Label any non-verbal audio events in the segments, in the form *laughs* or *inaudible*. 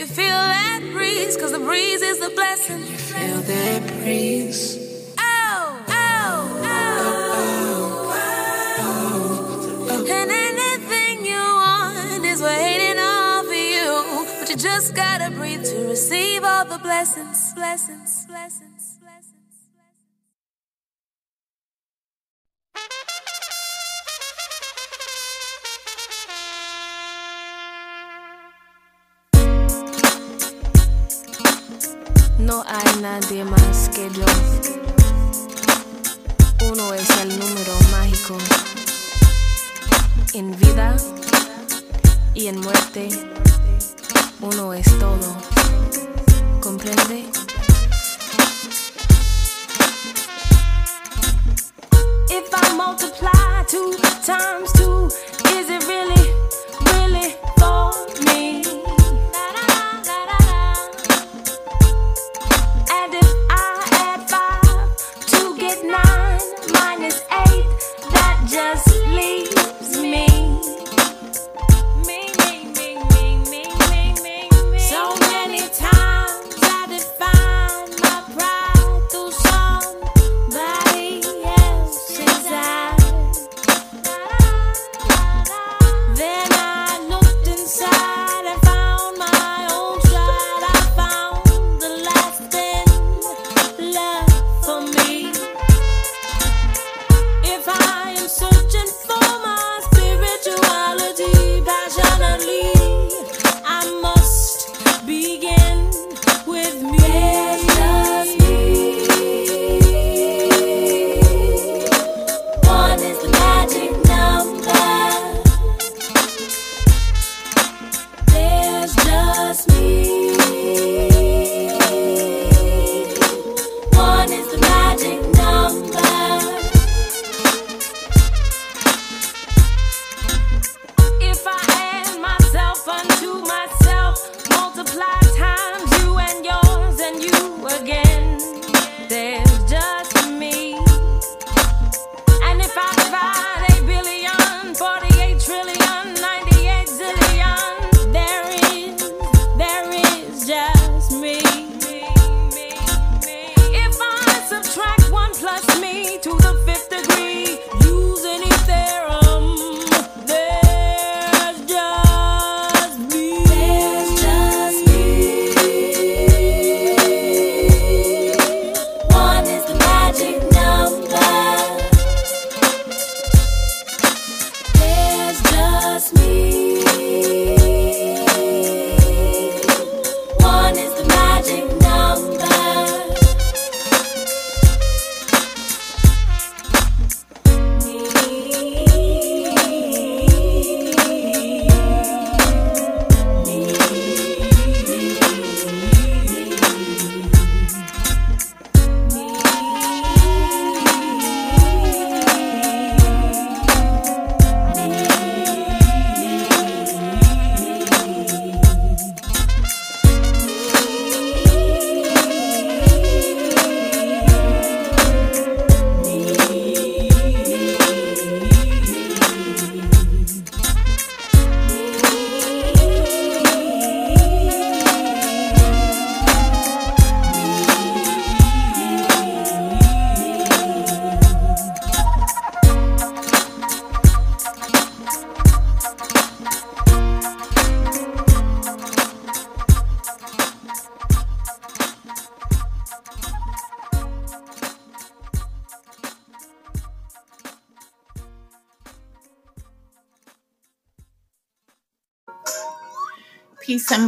you feel that breeze? Cause the breeze is the blessing. Can you feel that breeze? Oh, oh. oh, oh, oh and anything you want is waiting all for you. But you just gotta breathe to receive all the blessings, blessings, blessings. nadie más que yo. Uno es el número mágico. En vida y en muerte, uno es todo. ¿Comprende? If I multiply two times two.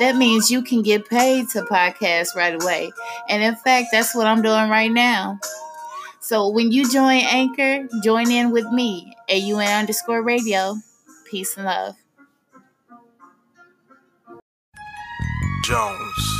That means you can get paid to podcast right away. And in fact, that's what I'm doing right now. So when you join Anchor, join in with me, AUN underscore radio. Peace and love. Jones.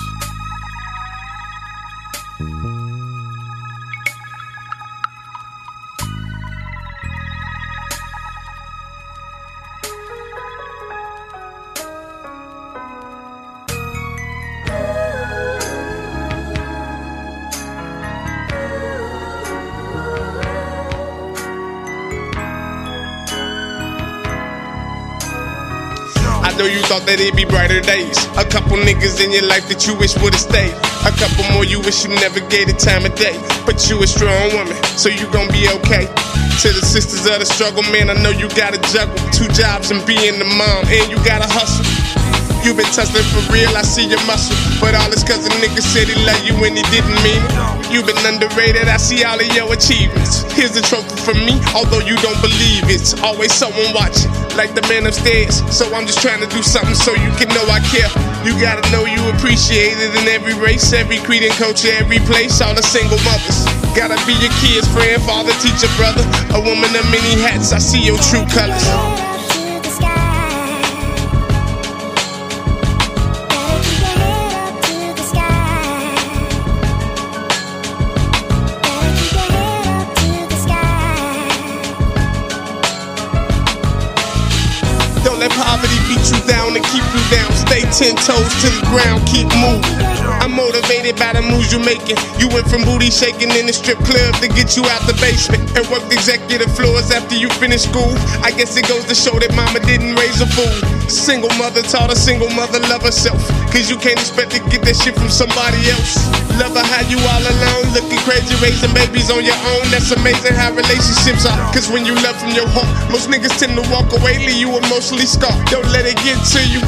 Know you thought that it'd be brighter days. A couple niggas in your life that you wish would've stayed. A couple more you wish you never gave the time of day. But you a strong woman, so you gon' be okay. To the sisters of the struggle, man, I know you gotta juggle two jobs and being the mom, and you gotta hustle. You been tussling for real, I see your muscle. But all this cause a nigga said he love you when he didn't mean it. You been underrated, I see all of your achievements. Here's a trophy from me, although you don't believe it's always someone watching, like the man upstairs. So I'm just trying to do something so you can know I care. You gotta know you appreciate it in every race, every creed and culture, every place, all the single mothers. Gotta be your kid's friend, father, teacher, brother. A woman of many hats, I see your true colors. And keep you down. Stay ten toes to the ground, keep moving. I'm motivated by the moves you're making. You went from booty shaking in the strip club to get you out the basement and worked executive floors after you finished school. I guess it goes to show that mama didn't raise a fool. Single mother taught a single mother love herself. Cause you can't expect to get that shit from somebody else. Love her how you all alone, looking crazy, raising babies on your own. That's amazing how relationships are. Cause when you love from your heart, most niggas tend to walk away, leave you emotionally scarred. Don't let it get to you.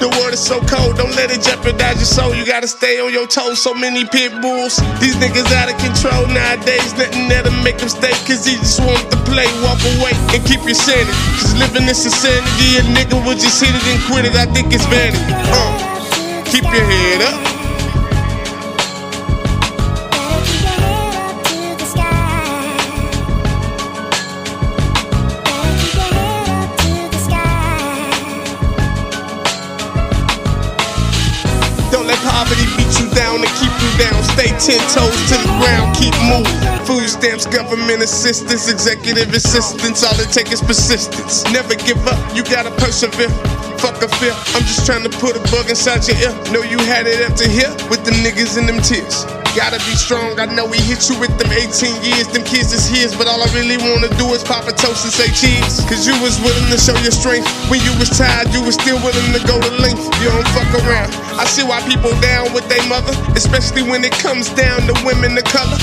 The world is so cold, don't let it jeopardize your soul. You gotta stay on your toes. So many pit bulls. These niggas out of control nowadays. Nothing that'll make them stay, cause he just want to play. Walk away and keep your sanity. Cause living this insanity, a nigga will just hit it and quit it. I think it's vanity. Uh, keep your head up. Down. Stay ten toes to the ground, keep moving. Food stamps, government assistance, executive assistance. All it takes is persistence. Never give up, you gotta persevere. Fuck a fear, I'm just trying to put a bug inside your ear. Know you had it up to here with them niggas and them tears. Gotta be strong, I know he hit you with them 18 years. Them kids is his, but all I really wanna do is pop a toast and say cheese. Cause you was willing to show your strength. When you was tired, you was still willing to go the length. You don't fuck around. I see why people down with their mother, especially when it comes down to women of color.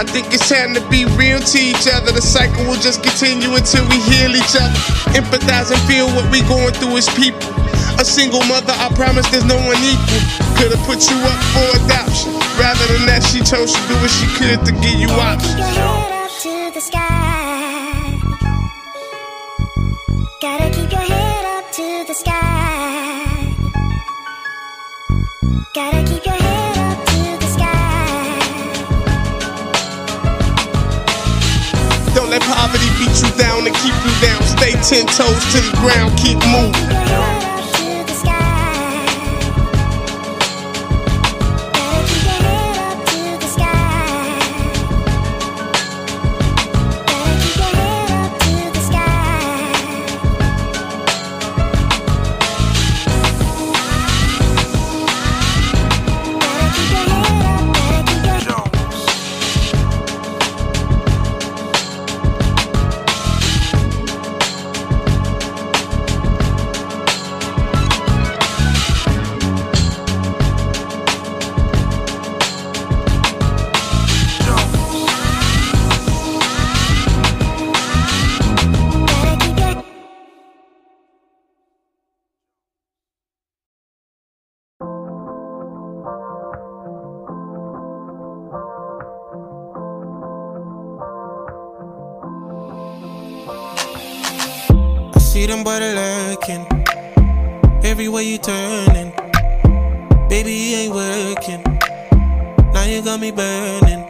I think it's time to be real to each other. The cycle will just continue until we heal each other. Empathize and feel what we going through as people. A single mother, I promise there's no one equal. Could've put you up for adoption. Rather than that, she chose to do what she could to give you options. Get up to the sky. Gotta keep your head up to the sky. Gotta keep your head up to the sky. Don't let poverty beat you down and keep you down. Stay ten toes to the ground, keep moving. Turning. Baby, ain't working. Now you got me burning.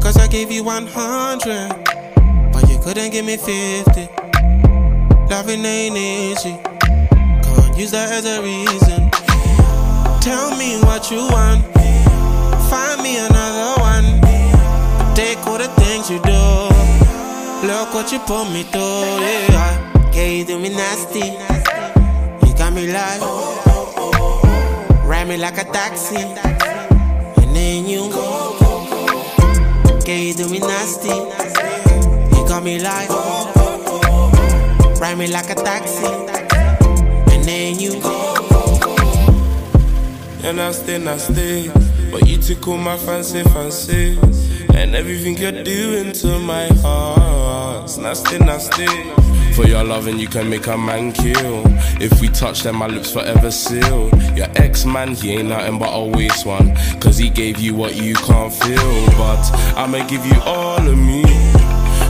Cause I gave you 100. But you couldn't give me 50. Loving ain't easy. Can't use that as a reason. Tell me what you want. Find me another one. Take all the things you do. Look what you put me through. Like a taxi. And then you. Yeah, you do me nasty. You got me like. Ride me like a taxi. And then you. Go And I stay, I stay. But you tickle my fancy, fancy. And everything you're doing to my heart. Nasty, nasty. For your loving, you can make a man kill. If we touch, then my lips forever sealed. Your ex man, he ain't nothing but a waste one. Cause he gave you what you can't feel. But I'ma give you all of me.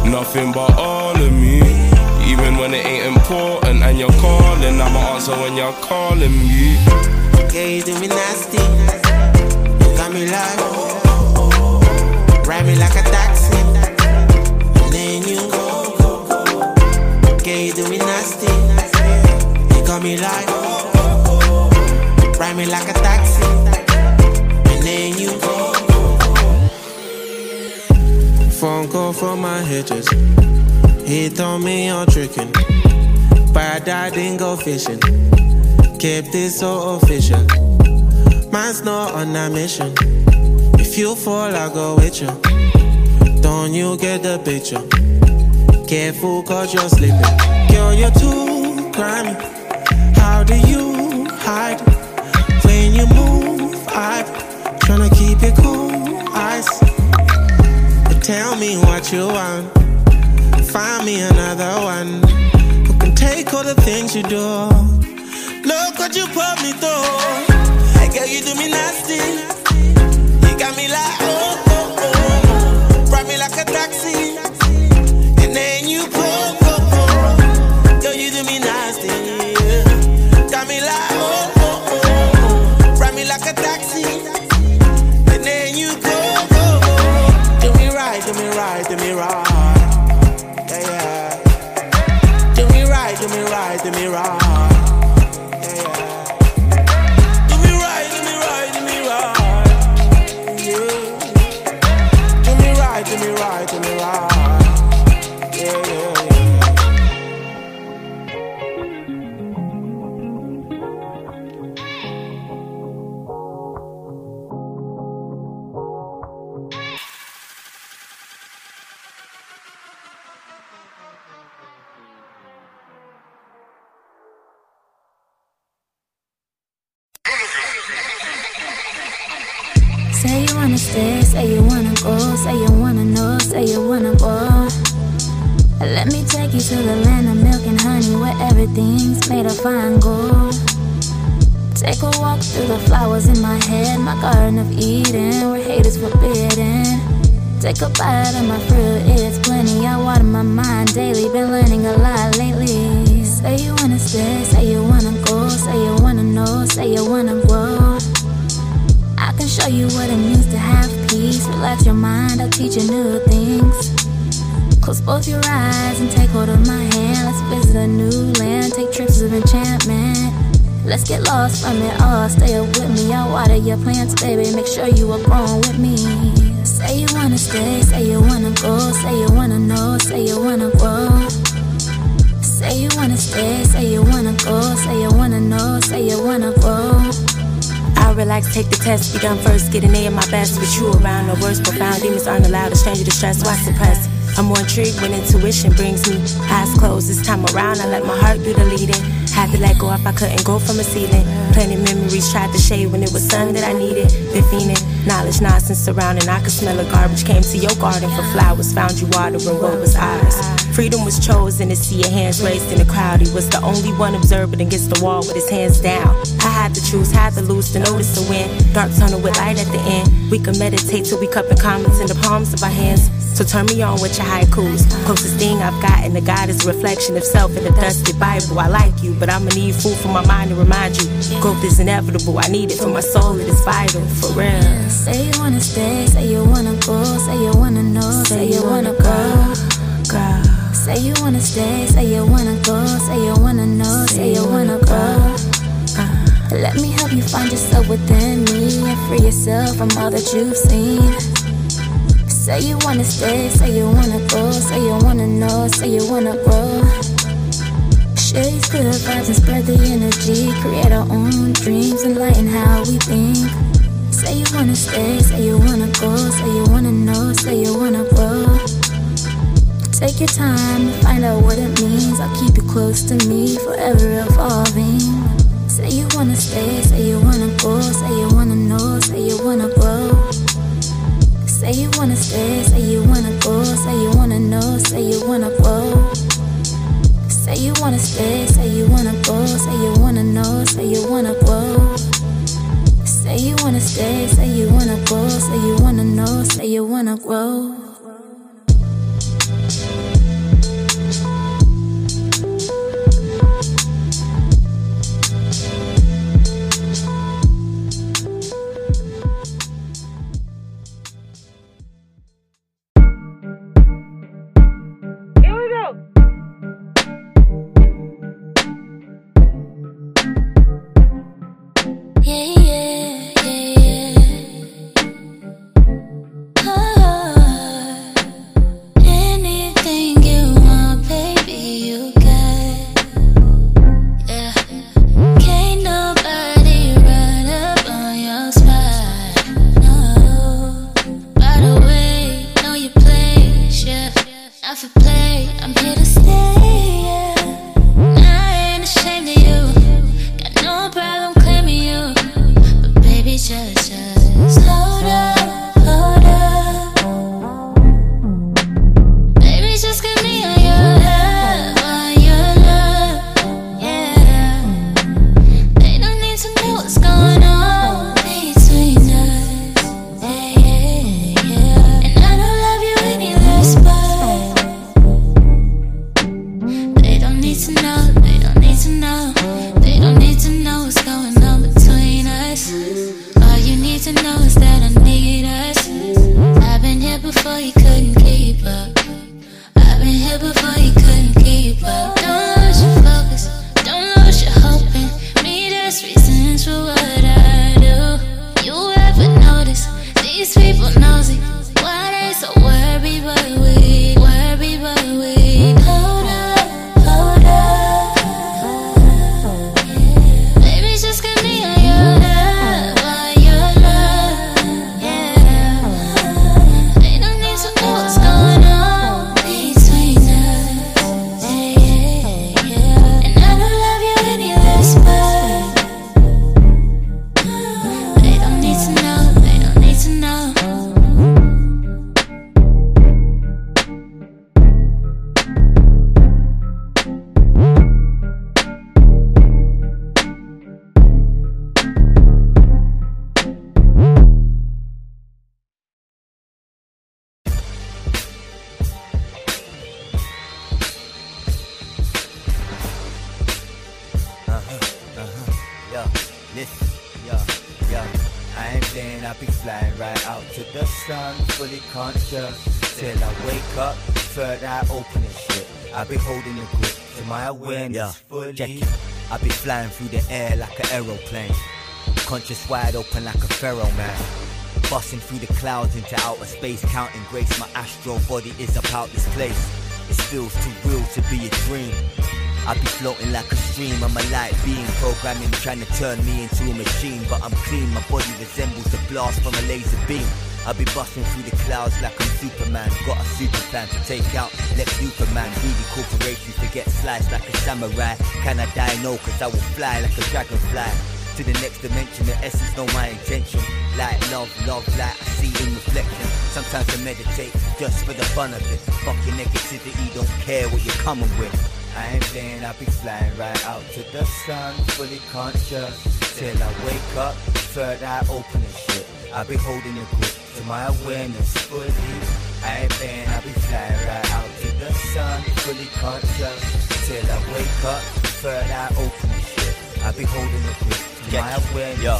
Nothing but all of me. Even when it ain't important and you're calling, I'ma answer when you're calling me. Yeah, you do me nasty. Hitches. He told me I'm tricking. But I didn't go fishing. Kept it so official. Mine's not on a mission. If you fall, I'll go with you. Don't you get the picture? Careful, cause you're slipping. Girl, you're too grimy. Me what you want. Find me another one who can take all the things you do. Look what you put me through. Hey girl, you do me nasty. You got me like oh. Relax, take the test, be done first, get an A in my best. With you around, no words profound, demons aren't allowed, a stranger to stress, why suppress? I'm more intrigued when intuition brings me eyes closed. This time around, I let my heart do the leading. Had to let go if I couldn't go from a ceiling. Plenty memories tried to shade when it was sun that I needed. Been fiending, knowledge, nonsense surrounding. I could smell a garbage. Came to your garden for flowers, found you watering what was ours. Freedom was chosen to see your hands raised in the crowd. He was the only one observing against the wall with his hands down. I had to choose, had to lose to notice the wind. Dark tunnel with light at the end. We can meditate till we cupping comments in the palms of our hands. So turn me on with your haikus. Closest thing I've gotten to God is reflection of self in the dusty Bible. I like you, but I'ma need food for my mind to remind you. Growth is inevitable. I need it for my soul. It is vital, for real. Say you wanna stay, say you wanna go, say you wanna know, say you wanna go. Girl. Say you wanna stay, say you wanna go, say you wanna know, say you wanna grow. Let me help you find yourself within me and free yourself from all that you've seen. Say you wanna stay, say you wanna go, say you wanna know, say you wanna grow. Share these good vibes and spread the energy. Create our own dreams, enlighten how we think. Say you wanna stay, say you wanna go, say you wanna know, say you wanna grow. Take your time to find out what it means. I'll keep you close to me, forever evolving. Say you wanna stay, say you wanna go, say you wanna know, say you wanna grow. Say you wanna stay, say you wanna go, say you wanna know, say you wanna grow. Say you wanna stay, say you wanna go, say you wanna know, say you wanna grow. Say you wanna stay, say you wanna go, say you wanna know, say you wanna grow. Pharaoh man. Busting through the clouds into outer space, counting grace. My astral body is about this place. It feels too real to be a dream. I be floating like a stream, I'm a light being programming, trying to turn me into a machine. But I'm clean, my body resembles a blast from a laser beam. I be busting through the clouds like I'm Superman. Got a super plan to take out Lex Superman. Greedy corporations to get sliced like a samurai. Can I die? No, cause I will fly like a dragonfly. To the next dimension. The essence, know my intention. Like love, love, like I see in reflection. Sometimes I meditate just for the fun of it. Fuck your negativity, don't care what you're coming with. I ain't playing, I'll be flying right out to the sun, fully conscious. Till I wake up, third eye open and shit. I'll be holding a grip to my awareness fully. I ain't playing, I'll be flying right out to the sun, fully conscious. Till I wake up, third eye open and shit. I'll be holding a grip to my awareness Yo,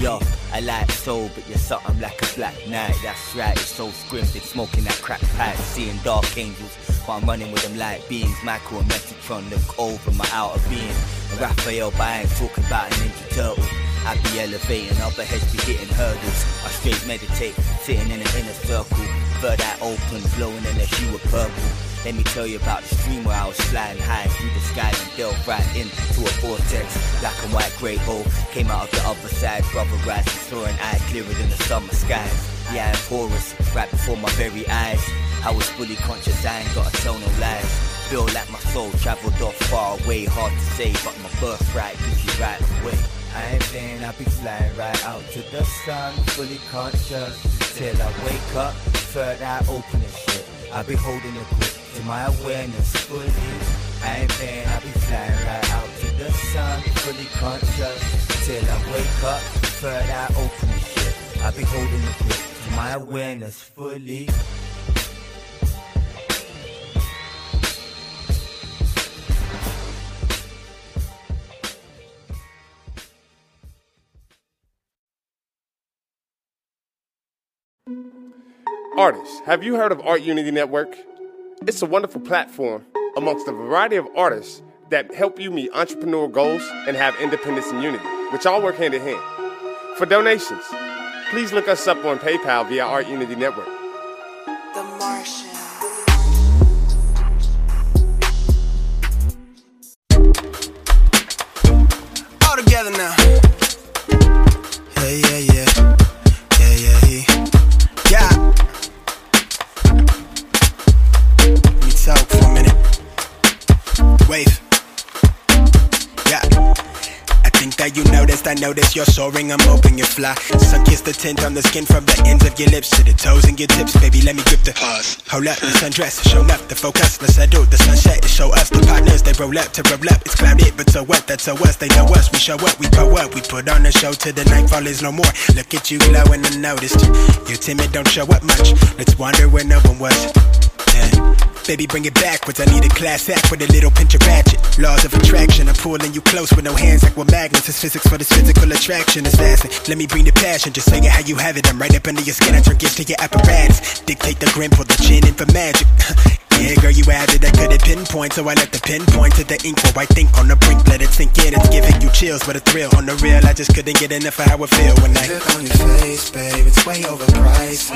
yo, I like soul, but you're something like a black knight. That's right, it's so it's smoking that crack pipe, seeing dark angels. While I'm running with them light beings, Michael and Metatron look over my outer being. And Raphael, but I ain't talking about a Ninja Turtle. I be elevating, other heads be hitting hurdles. I straight meditate, sitting in an inner circle. Third eye open, glowing in a hue of purple. Let me tell you about the stream where I was flying high through the sky and delved right into a vortex. Black and white grey hole came out of the other side, brother rising, saw an eye clearer than the summer skies. Yeah, I'm porous, right before my very eyes. I was fully conscious, I ain't gotta tell no lies. Feel like my soul traveled off far away, hard to say, but my birthright gives you right away. I ain't playing, I'll be flying right out to the sun, fully conscious. Till I wake up, third eye open and shit. I'll be holding a grip to my awareness fully. I ain't playing, I'll be flying right out to the sun, fully conscious. Till I wake up, third eye open and shit. I'll be holding a grip to my awareness fully. Artists, have you heard of Art Unity Network? It's a wonderful platform amongst a variety of artists that help you meet entrepreneurial goals and have independence and unity, which all work hand in hand. For donations, please look us up on PayPal via Art Unity Network. I notice you're soaring, I'm hoping you fly. Sun kiss the tint on the skin from the ends of your lips to the toes and your tips. Baby, let me grip the pause. Hold up, let's undress, show up the focus, let's settle the sunset to show us the partners. They roll up to roll up, it's clouded, but so what? That's so us, they know us. We show up, we grow up, we put on a show till the nightfall is no more. Look at you glowing, I noticed. You're timid, don't show up much. Let's wander where no one was. Yeah. Baby, bring it backwards. I need a class act with a little pinch of ratchet. Laws of attraction, I'm pulling you close with no hands like we're magnets. It's physics for this physical attraction it's assassin. Let me bring the passion, just say it how you have it. I'm right up under your skin, I turn gifts to your apparatus. Dictate the grin, pull the chin in for magic. *laughs* yeah, girl, you had that pinpoint, so I let the pinpoint to the ink while I think on the brink. Let it sink in, it's giving you chills, but a thrill. On the real, I just couldn't get enough of how I feel when I Look on your face, babe, it's way overpriced.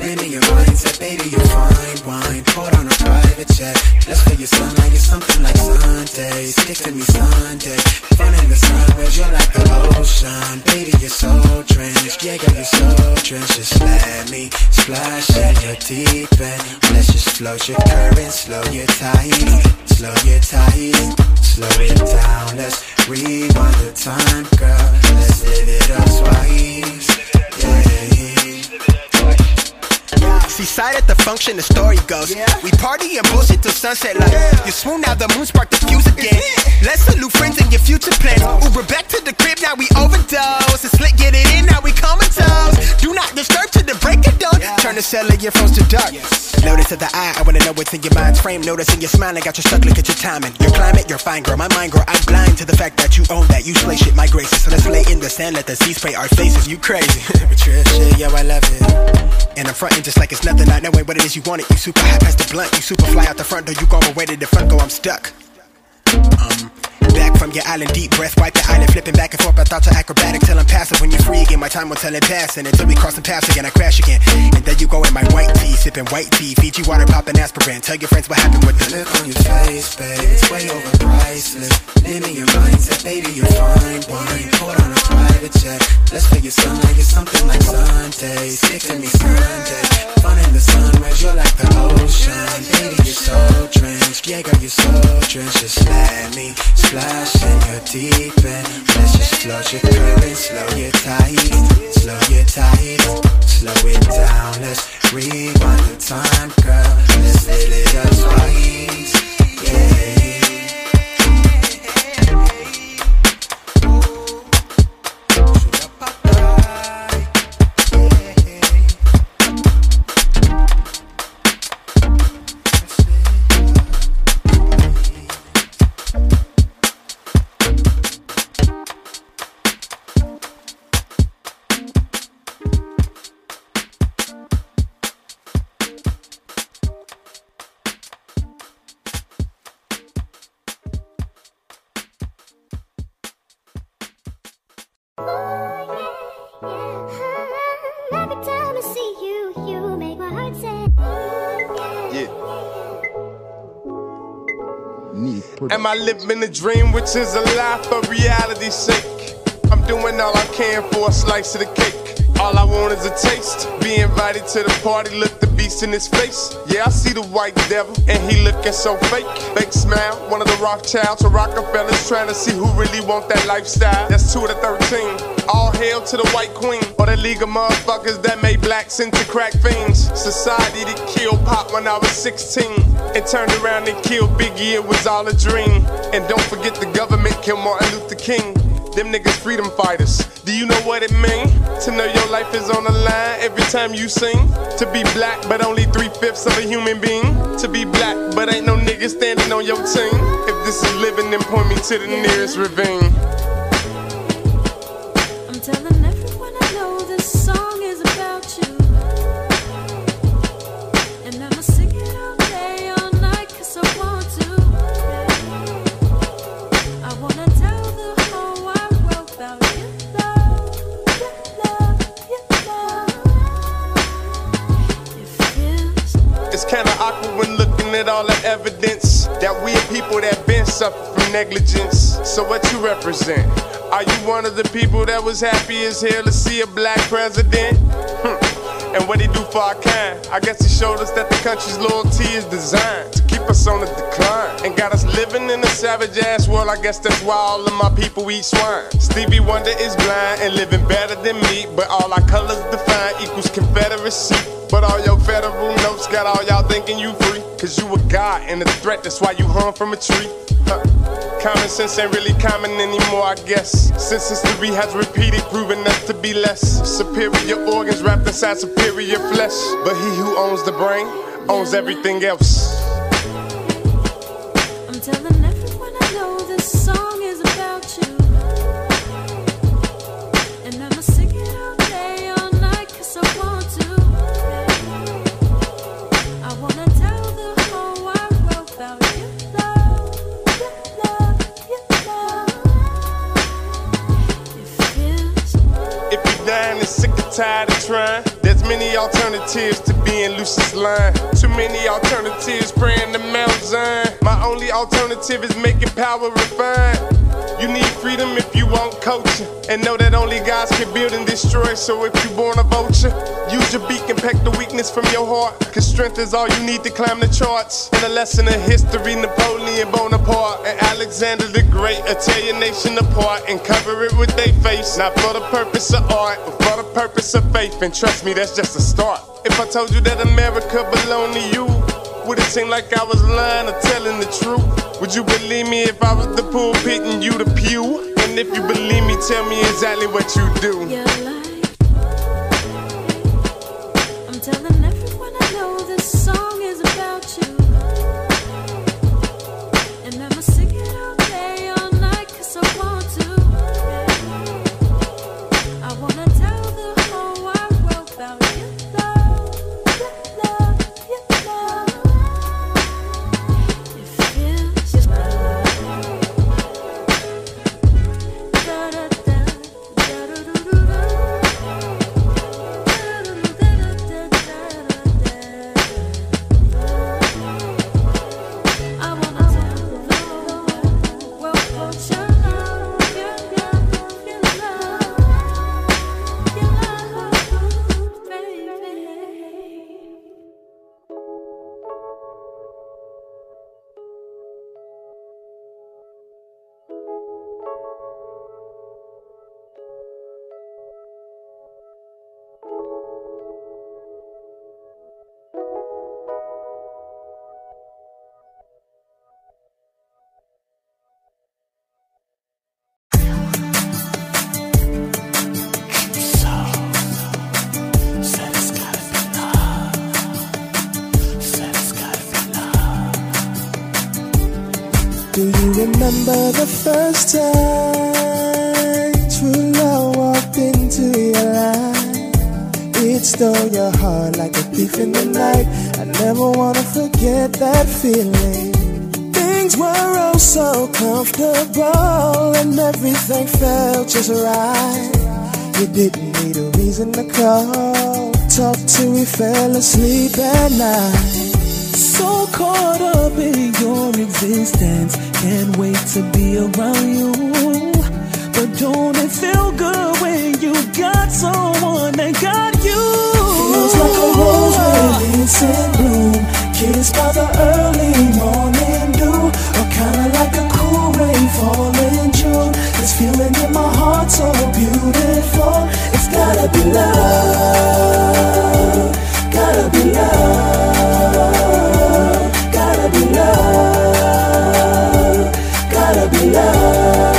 Lean in your mindset, baby, you're fine wine. Put on a private jet. Let's feel your sunlight, you're something like Sunday. Stick to me Sunday. Fun in the sun, where's you're like the ocean. Baby, you're so drenched. Yeah, girl, you're so drenched. Just let me splash in your deep end. Let's just float your current, slow your tide. Slow your tide. Slow it down, let's rewind the time, girl. Let's live it up twice. See sight at the function, the story goes. We party and bullshit till sunset like You swoon now, the moon spark the fuse again. Let's salute friends and your future plans. Uber back to the crib, now we overdose. It's lit, get it in, now we comatose. Do not disturb to the break of dawn. Turn the cellar, your phones to dark. Notice of the eye, I wanna know what's in your mind's frame. Noticing your smile, I got you stuck, look at your timing. Your climate, you're fine, girl. My mind, girl, I'm blind to the fact that you own that. You slay shit, my graces. So let's lay in the sand, let the sea spray our faces. You crazy. *laughs* Patricia, yo, I love it. And I'm frontin' just like it's nothing, not ain't what it is you want it. You super high past the blunt, you super fly out the front door, you go away to the front, go, I'm stuck. Um, back from your island, deep breath, wipe the island, flipping back and forth. I thought you're acrobatic till I'm passive. When you're free again, my time will tell it passing until we cross the paths again. I crash again, and then you go in my white tee, sipping white tea, Fiji water, popping aspirin. Tell your friends what happened with the Look on your face, babe, it's way overpriced. Live in your mindset, baby, you're fine wine. Put on a private jet. Let's feel your sunlight, you're something like Sunday. Stick to me Sunday. Fun in the sun, where's you're like the ocean. Baby, you're so drenched. Yeah, girl, you're so entrance, just let me splash in your deep end. Let's just float your current, slow your tight, slow your tight, slow it down. Let's rewind the time, girl. Let's hit it up twice, yeah. Am I living a dream which is a lie for reality's sake? I'm doing all I can for a slice of the cake. All I want is a taste. Be invited to the party, look the beast in his face. Yeah, I see the white devil, and he looking so fake. Fake smile, one of the Rothschilds or Rockefellers trying to see who really want that lifestyle. That's two to 13. All hail to the white queen, or the league of motherfuckers that made blacks into crack fiends. Society that killed Pop when I was 16. And turned around and killed Biggie, it was all a dream. And don't forget the government killed Martin Luther King. Them niggas freedom fighters. Do you know what it mean? To know your life is on the line every time you sing. To be black, but only three fifths of a human being. To be black, but ain't no niggas standing on your team. If this is living, then point me to the nearest ravine. I'm telling all the evidence that we are people that been suffer from negligence. So what you represent? Are you one of the people that was happy as hell to see a black president? Hmm. And what he do for our kind? I guess he showed us that the country's loyalty is designed us on the decline and got us living in a savage ass world. I guess that's why all of my people eat swine. Stevie Wonder is blind and living better than me, but all our colors define equals Confederacy. But all your federal notes got all y'all thinking you free. Cause you a god and a threat, that's why you hung from a tree. Huh. Common sense ain't really common anymore, I guess. Since history has repeated, proving us to be less. Superior organs wrapped inside superior flesh. But he who owns the brain owns everything else. Telling everyone I know this song is about you. And I'ma sing it all day, all night, cause I want to. I wanna tell the whole wide world about your love, your love, your love. If you're dying and sick and tired of trying, there's many alternatives to being Lucius Line. Too many alternatives praying to Mount Zion. My only alternative is making power refined. You need freedom if you want culture. And know that only gods can build and destroy. So if you born a vulture, use your beak and peck the weakness from your heart. Cause strength is all you need to climb the charts. And a lesson in history, Napoleon Bonaparte and Alexander the Great. A tear your nation apart and cover it with their face. Not for the purpose of art, but for the purpose of faith. And trust me, that's just a start. If I told you that America belonged to you, would it seem like I was lying or telling the truth? Would you believe me if I was the pulpit and you the pew? And if you believe me, tell me exactly what you do. Remember the first time true love walked into your life? It stole your heart like a thief in the night. I never wanna forget that feeling. Things were oh so comfortable and everything felt just right. You didn't need a reason to call. Talk till we fell asleep at night. So caught up in your existence, can't wait to be around you. But don't it feel good when you got someone that got you? Feels like a rose when it's in bloom, kissed by the early morning dew, or kinda like a cool rain fall in June. This feeling in my heart so beautiful. It's gotta be love, gotta be love, love, gotta be love.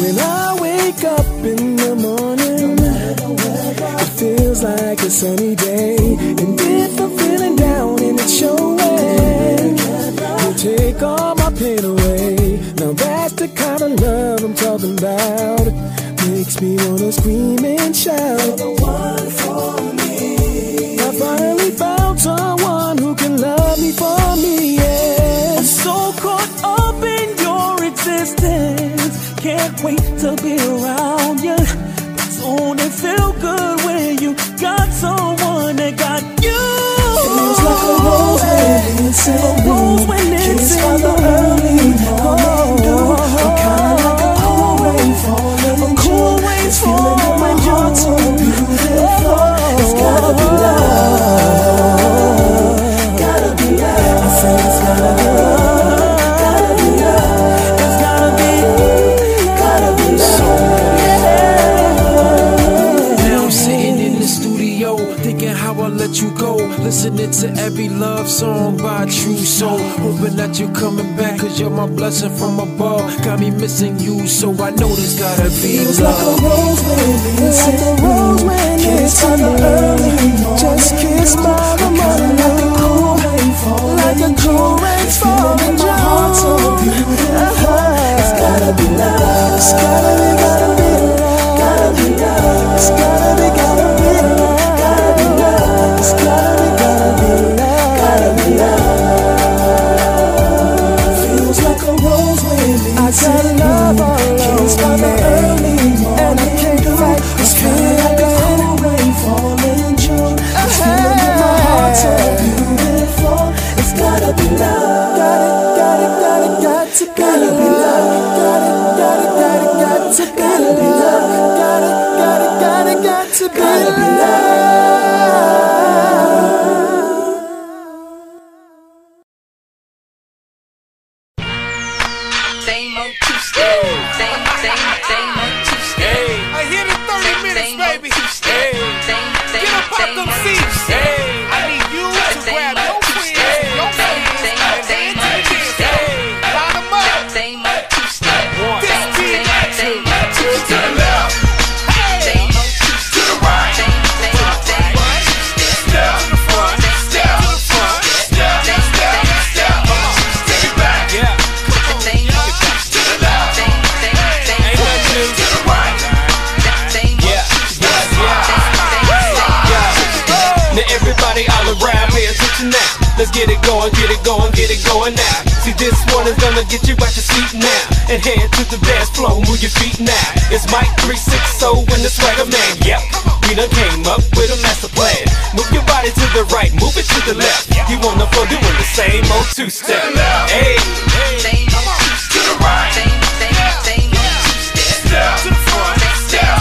When I wake up in the morning, it feels like a sunny day. And if I'm feeling down and it's showing, you take all my pain away. Now that's the kind of love I'm talking about. Makes me wanna scream and shout. You're the one for me. I finally found someone me for me. Yeah. I'm so caught up in your existence. Can't wait to be around you. Don't it feel good when you got someone that got you? Feels like a rose when it's in a rose when it's in the early Listening to every love song by true soul. Hoping that you're coming back, cause you're my blessing from above. Got me missing you, so I know there's gotta be Feels like a rose when it's in the rose when it's in the early morning. Just kiss my the morning like a cool rain falling. Like a cool rain falling. My heart so beautiful. It's gotta be love. It's gotta be love. You out your seat now. And head to the dance floor, move your feet now. It's Mike 360 and the swagger man, yep. We done came up with a master plan. Move your body to the right, move it to the left. You on the floor doing the same old two-step. Hey, Same old two To the right. Same, same, same two step. Step to the front. Step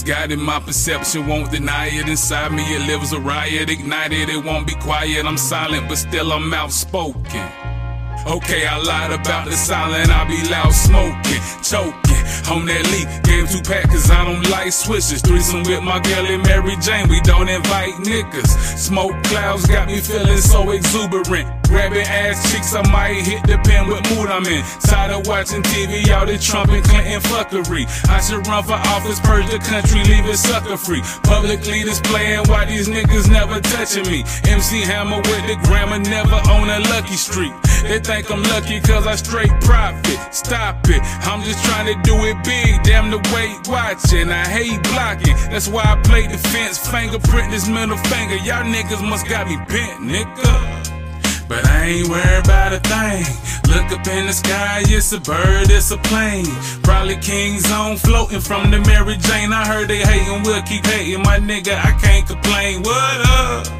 Misguided, my perception won't deny it. Inside me, it lives a riot, ignited. It won't be quiet. I'm silent, but still I'm outspoken. Okay, I lied about the silent, I be loud smoking, choking on that leak. Game two pack, cause I don't like switches. Threesome with my girl and Mary Jane, we don't invite niggas. Smoke clouds got me feeling so exuberant. Grabbing ass chicks, I might hit the pen with mood I'm in. Tired of watching TV, all this Trump and Clinton fuckery. I should run for office, purge the country, leave it sucker free. Public Publicly displaying why these niggas never touching me. MC Hammer with the grammar, never on a lucky street. They think I'm lucky cause I straight profit. Stop it, I'm just trying to do it big. Damn the weight watching, I hate blocking. That's why I play defense. Fingerprint this middle finger. Y'all niggas must got me bent, nigga. But I ain't worried about a thing. Look up in the sky, it's a bird, it's a plane. Probably King's on floating from the Mary Jane. I heard they hating, we'll keep hating. My nigga, I can't complain. What up?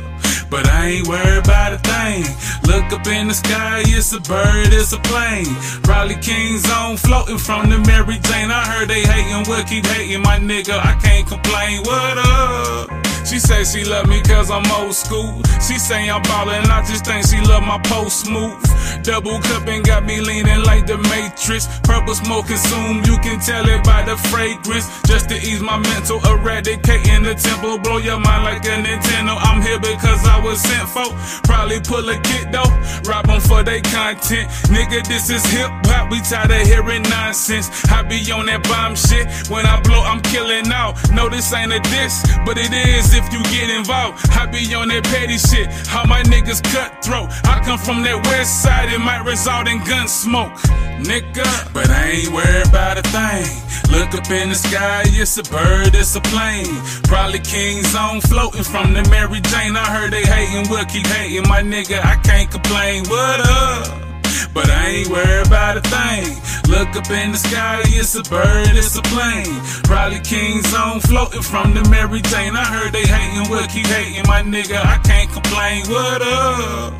But I ain't worried about a thing. Look up in the sky, it's a bird, it's a plane. Probably King's on floating from the Mary Jane. I heard they hating, we'll keep hating. My nigga, I can't complain. What up? She say she love me cause I'm old school. She say I'm ballin', I just think she love my post move. Double cupping got me leaning like the Matrix. Purple smoke consume, you can tell it by the fragrance. Just to ease my mental, eradicating the temple. Blow your mind like a Nintendo. I'm here because I was sent for. Probably pull a kid though, rob them for they content. Nigga, this is hip hop, we tired of hearing nonsense. I be on that bomb shit. When I blow, I'm killing out. No, this ain't a diss, but it is if you get involved. I be on that petty shit. How my niggas cutthroat. I come from that west side, it might result in gun smoke. Nigga, but I ain't worried about a thing. Look up in the sky, it's a bird, it's a plane. Probably King's on floating from the Mary Jane. I heard they hating, we'll keep hating. My nigga, I can't complain. What up? But I ain't worried about a thing. Look up in the sky, it's a bird, it's a plane. Probably King's on floating from the Mary Jane. I heard they hating, we'll keep hating. My nigga, I can't complain. What up?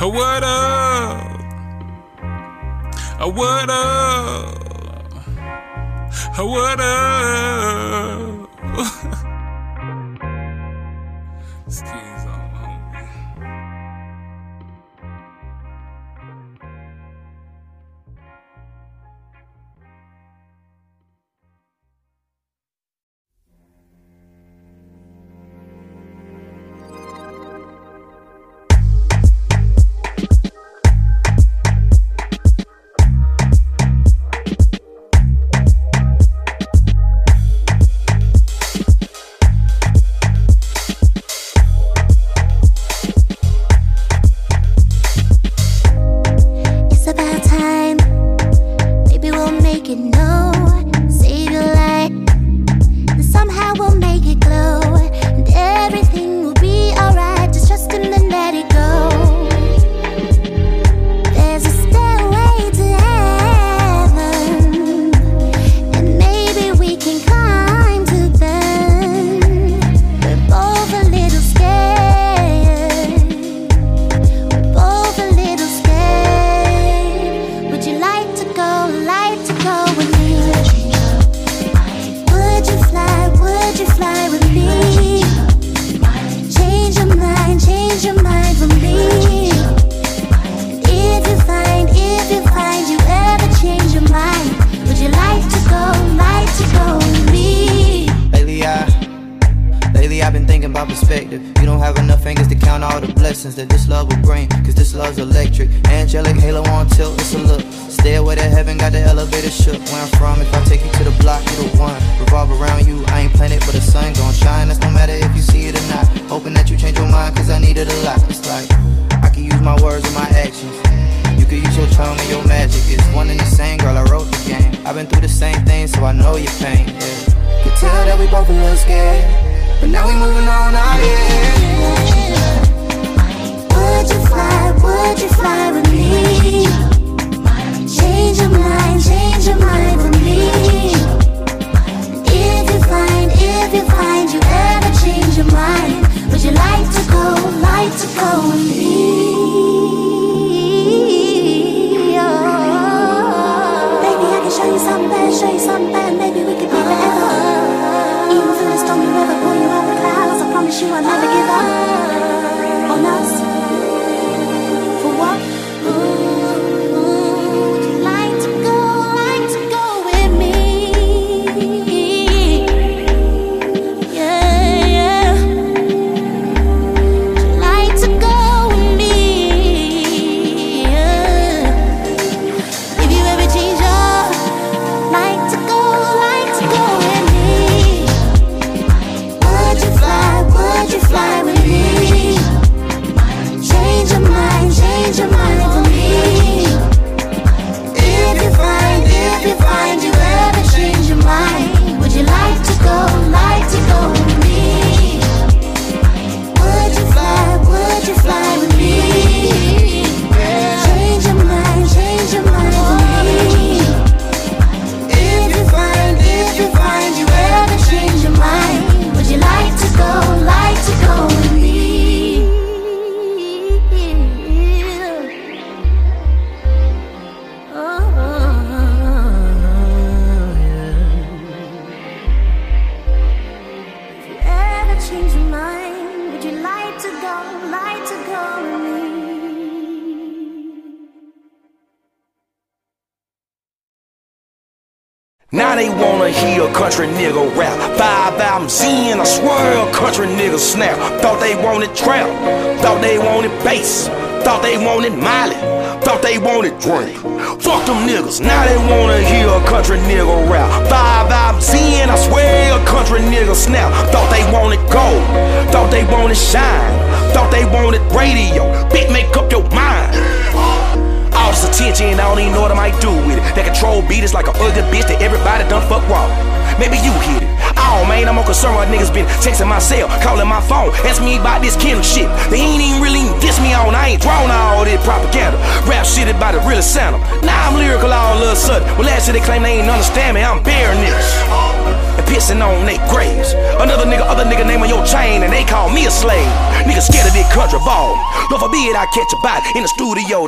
Oh, what up? Oh, what up? Oh, what up? *laughs* It's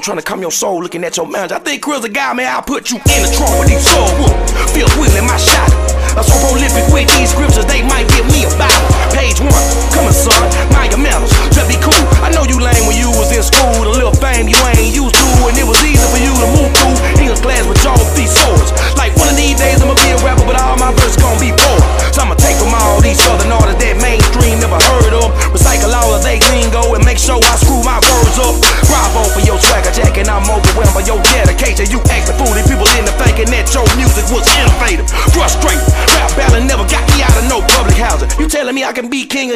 trying to calm your soul looking at your manager. I think Krill's a guy, man. I'll put you in the trunk with these soul whoopers. Feel willing, my shot. I'm so prolific with these scriptures, they might give me a Bible. Page one, come on, son, mind your manners. Just be cool. I know you lame when you was in school. The little fame you ain't used to, and it was easy for you to move through. English class with y'all these swords. Like one of these days, I'ma be a rapper, but all my verses gonna be poor. So I'ma take from all these southern artists that mainstream never heard of. Recycle all of they lingo and make sure I screw my words up. Bravo for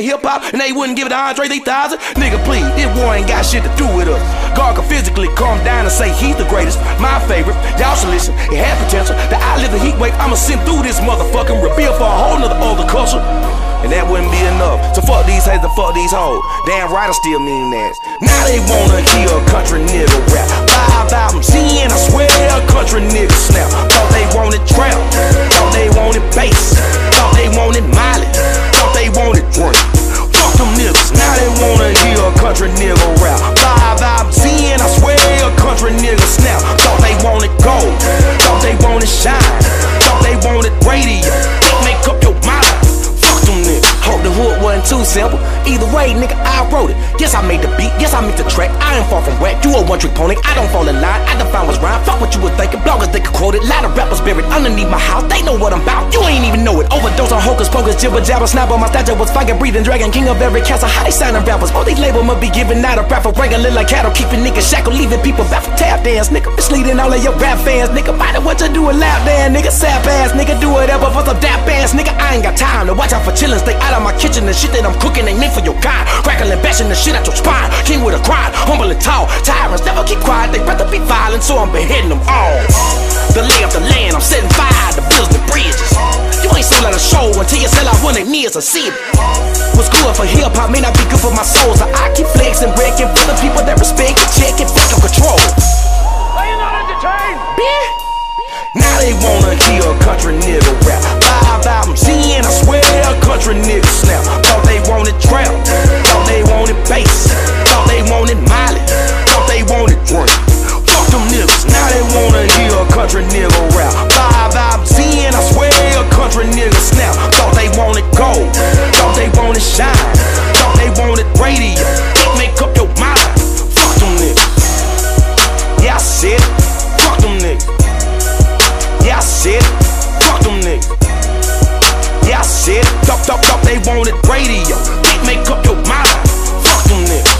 hip hop and they wouldn't give it to Andre 3000? Nigga, please, this war ain't got shit to do with us. God could physically calm down and say he's the greatest, my favorite. Y'all should listen, it had potential. That I live the heat wave, I'ma send through this motherfucking reveal for a whole nother other culture. And that wouldn't be enough. So fuck these haters and fuck these hoes. Damn right, I still mean that. Now they wanna kill country nigga rap. Five albums in, I swear a country nigga snap. Thought they wanted trap, thought they wanted bass, thought they wanted Miley, thought they wanted Drake. Nobody wanna hear a country nigga rap. Five out of ten, I swear a country nigga snap. Thought they wanted gold, thought they wanted shine, thought they wanted radio hood wasn't too simple. Either way, nigga, I wrote it. Yes, I made the beat. Yes, I made the track. I ain't far from rap. You a one trick pony. I don't fall in line. I define what's rhyme. Fuck what you were thinking. Bloggers, they could quote it. Lot of rappers buried underneath my house. They know what I'm about. You ain't even know it. Overdose on hocus pocus. Jibber jabber. Sniper. My stature was fucking breathing. Dragon king of every castle. How they signing rappers? All they label must be giving out a rapper. Regular like cattle. Keeping niggas shackled. Leaving people back for Tap dance. Nigga, misleading all of your rap fans. Nigga, matter what you do a lap dance. Nigga, sap ass. Nigga, do whatever for some dap ass. Nigga, I ain't got time to watch out for chillin'. Stay out of my kitchen. The shit that I'm cooking ain't meant for your kind. Crackling, bashing the shit out your spine. King with a grind, humble and tall. Tyrants never keep quiet. They rather be violent, so I'm beheading them all. The lay of the land, I'm setting fire to build the bridges. You ain't sold out a show until you sell out one of nears a city. What's good for hip hop may not be good for my soul. So I keep flexing, breaking for the people that respect and check and back on control. Are you not entertained? Now they wanna hear a country nigga rap. Five albums in, I swear a country nigga snap. Thought they wanted trap, thought they wanted bass, thought they wanted Miley, thought they wanted Drake. Fuck them niggas, now they wanna hear a country nigga rap. Five albums in, I swear a country nigga snap. Thought they wanted gold, thought they wanted shine, they wanted radio. It make up your mind. Fuck them niggas.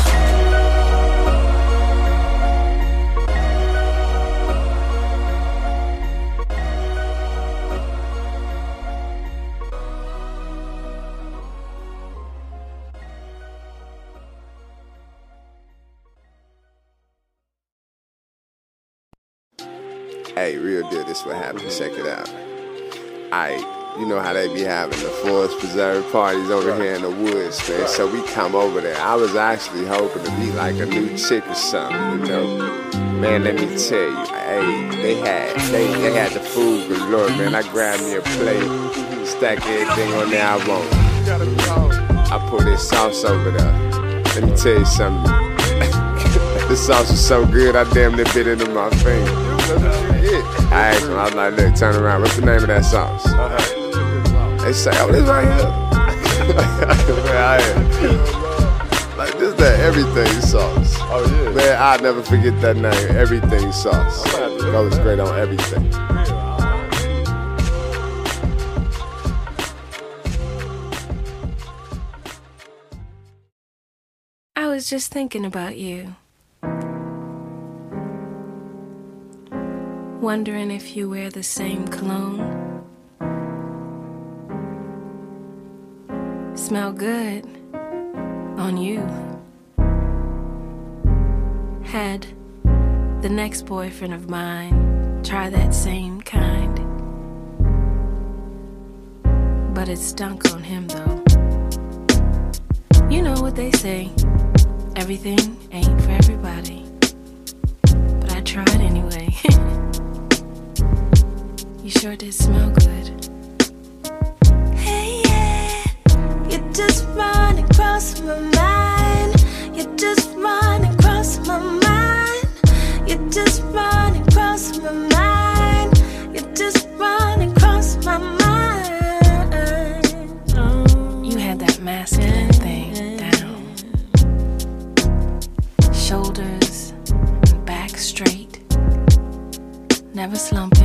Hey, real deal, this what happened. Check it out. I, you know how they be having the Forest Preserve parties over here in the woods, man. So we come over there. I was actually hoping to be like a new chick or something, you know. Man, let me tell you, hey, they had they, they had the food galore, man. I grabbed me a plate, stack everything on there I want. I put this sauce over there. Let me tell you something. *laughs* this sauce was so good, I damn near bit into my finger. I asked him, I was like, look, turn around. What's the name of that sauce? Uh-huh. They say, oh, this right here. Man, *laughs* I, like, this that everything sauce. Oh, yeah. Man, I'll never forget that name, everything sauce. Goes great on everything. I was just thinking about you. Wondering if you wear the same cologne. Smell good on you. Had the next boyfriend of mine try that same kind. But it stunk on him though. You know what they say everything ain't for everybody. But I tried anyway. *laughs* you sure did smell good. Just across my mind. You just across my mind. You just across my mind. You just across my mind. You had that masculine thing down. Shoulders back straight. Never slumping.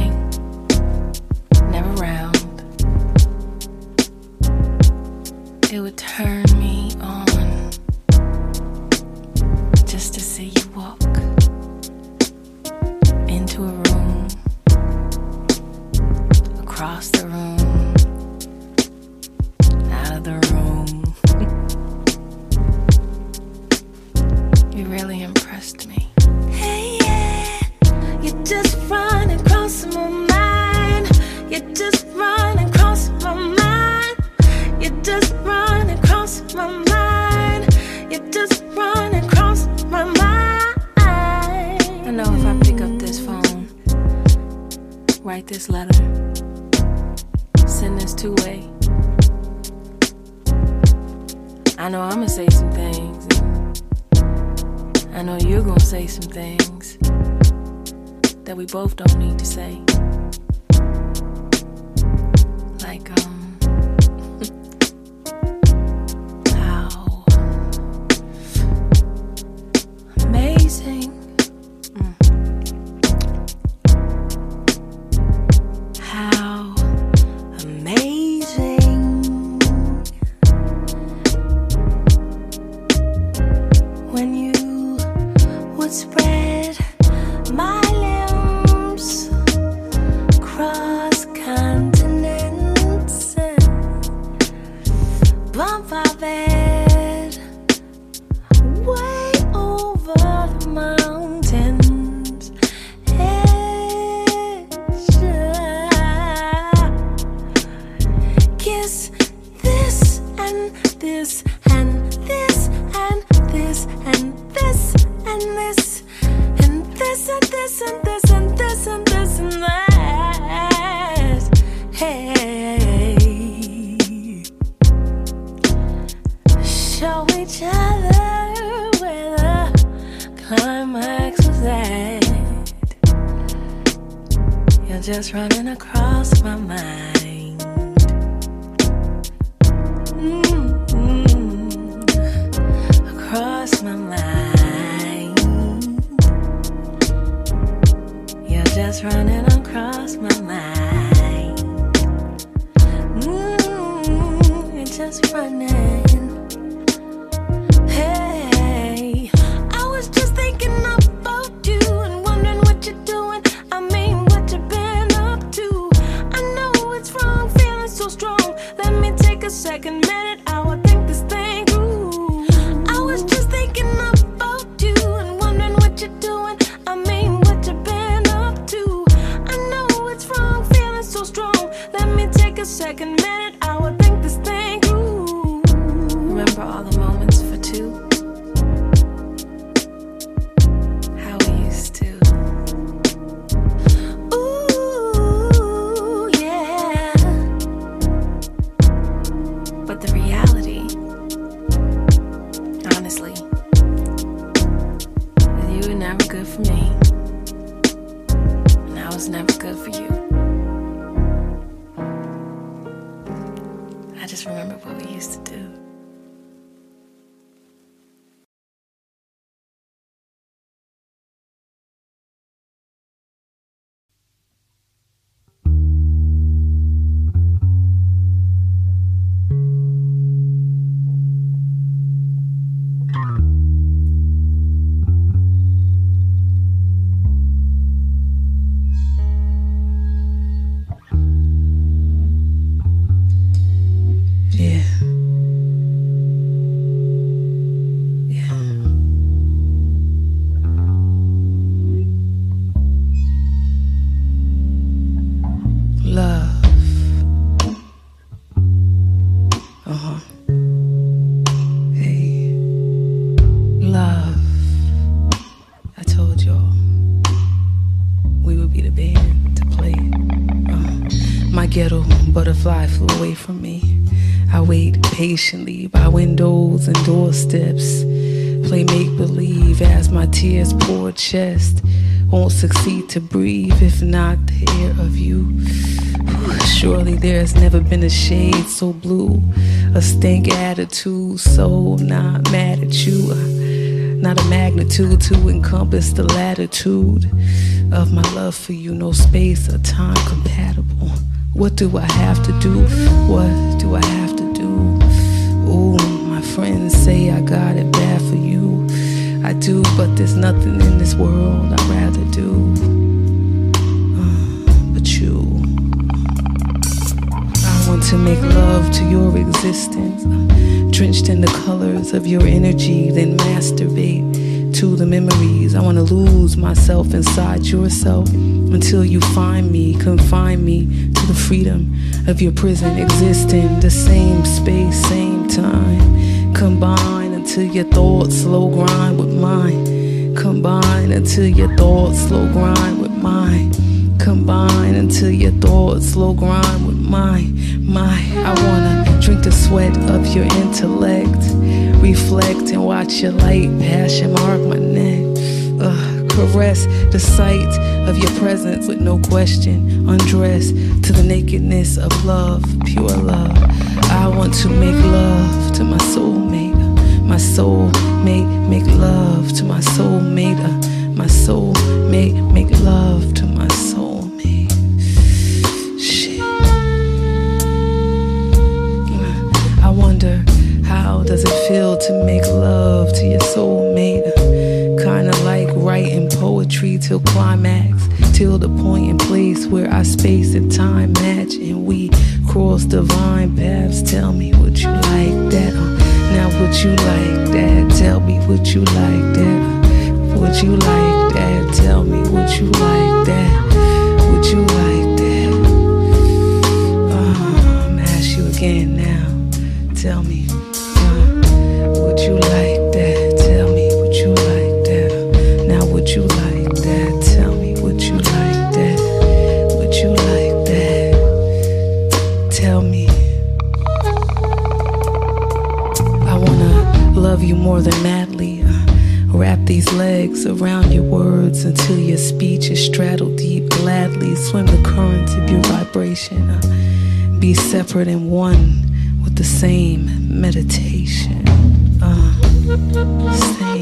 It would turn I know I'ma say some things. I know you're gonna say some things that we both don't need to say. Like, um, It's running. From me. I wait patiently by windows and doorsteps. Play make believe as my tears pour chest. Won't succeed to breathe if not the air of you. *sighs* Surely there's never been a shade so blue, a stink attitude so not mad at you. Uh, not a magnitude to encompass the latitude of my love for you, no space or time compatible. What do I have to do? What do I have to do? Ooh, my friends say I got it bad for you. I do, but there's nothing in this world I'd rather do. Uh, but you. I want to make love to your existence, drenched in the colors of your energy, then masturbate to the memories. I want to lose myself inside yourself until you find me, confine me to the freedom of your prison, existing the same space, same time. Combine until your thoughts slow grind with mine. Combine until your thoughts slow grind with mine. Combine until your thoughts slow grind with mine. My, I wanna drink the sweat of your intellect, reflect and watch your light passion mark my neck. Ugh, caress the sight of your presence with no question. Undress to the nakedness of love, pure love. I want to make love to my soulmate. My soulmate, make love to my soulmate. Uh, my soulmate, make love to my How does it feel to make love to your soulmate? Kinda like writing poetry till climax, till the point and place where our space and time match and we cross divine paths. Tell me, would you like that? Uh, now, would you like that? Tell me, would you like that? Uh, would you like that? Tell me, would you like that? Would you like that? Um, ask you again now. Tell me. legs around your words until your speech is straddled deep. Gladly swim the current of your vibration. Uh, be separate and one with the same meditation. Uh, same.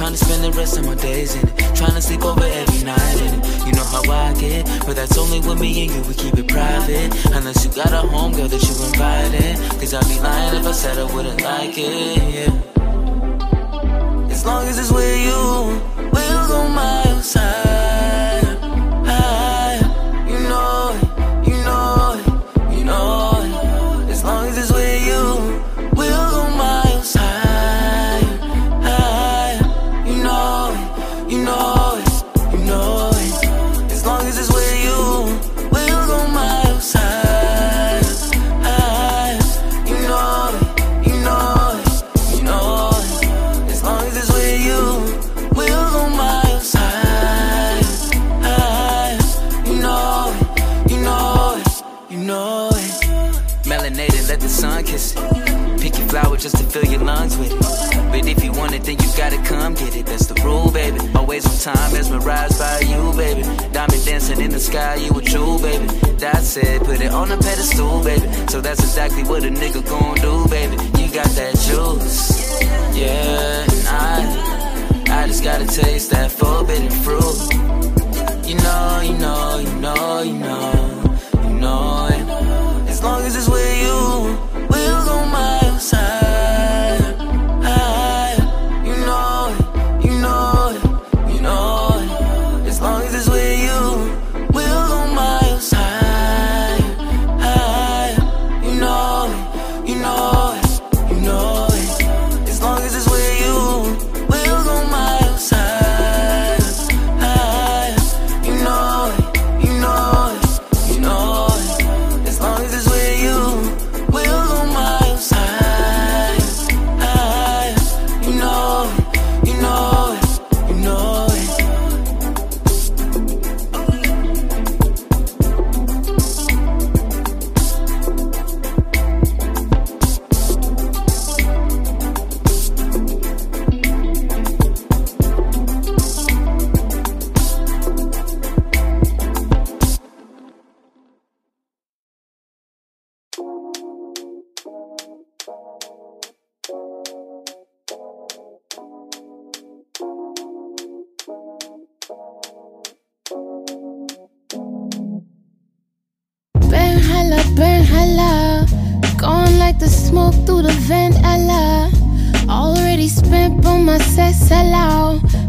Trying to spend the rest of my days in it. Trying to sleep over every night in it. You know how I get, but that's only with me and you. We keep it private. Unless you got a home girl that you invited. Cause I'd be lying if I said I wouldn't like it, yeah. As long as it's with you, we'll go miles. Time mesmerized by you, baby. Diamond dancing in the sky, you a true, baby. That's it, put it on a pedestal, baby. So that's exactly what a nigga gon' do, baby. You got that juice, yeah. And I, I just gotta taste that forbidden fruit. You know, you know, you know, you know, you know.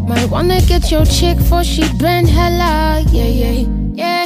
Might wanna get your chick for she been hella, yeah, yeah, yeah.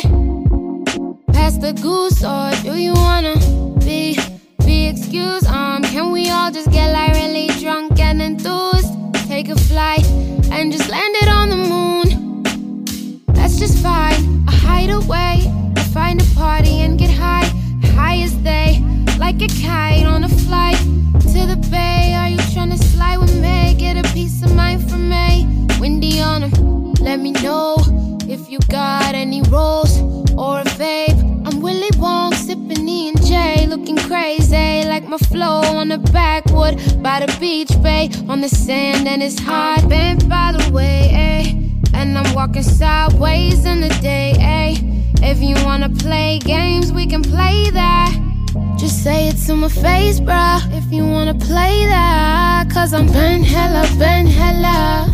hella, been hella.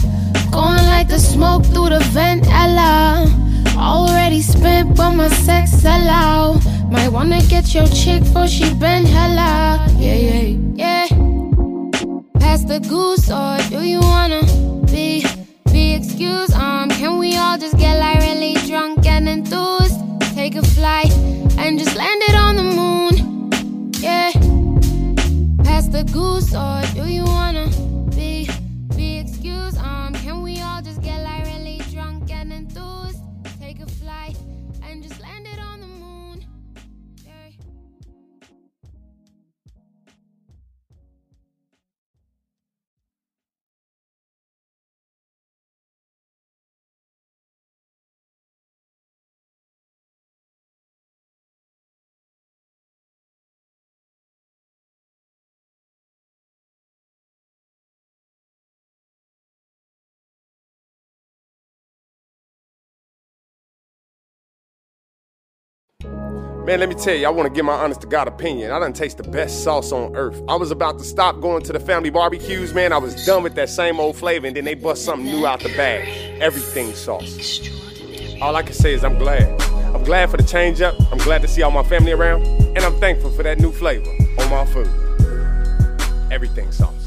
Going like the smoke through the vent, Ella. Already spent, but my sex sell out. Might wanna get your chick, for she been hella. Yeah, yeah, yeah. Pass the goose, or do you Man, let me tell you, I want to give my honest to God opinion. I done taste the best sauce on earth. I was about to stop going to the family barbecues, man. I was done with that same old flavor, and then they bust something new out the bag. Everything sauce. All I can say is I'm glad. I'm glad for the change up. I'm glad to see all my family around, and I'm thankful for that new flavor on my food. Everything sauce.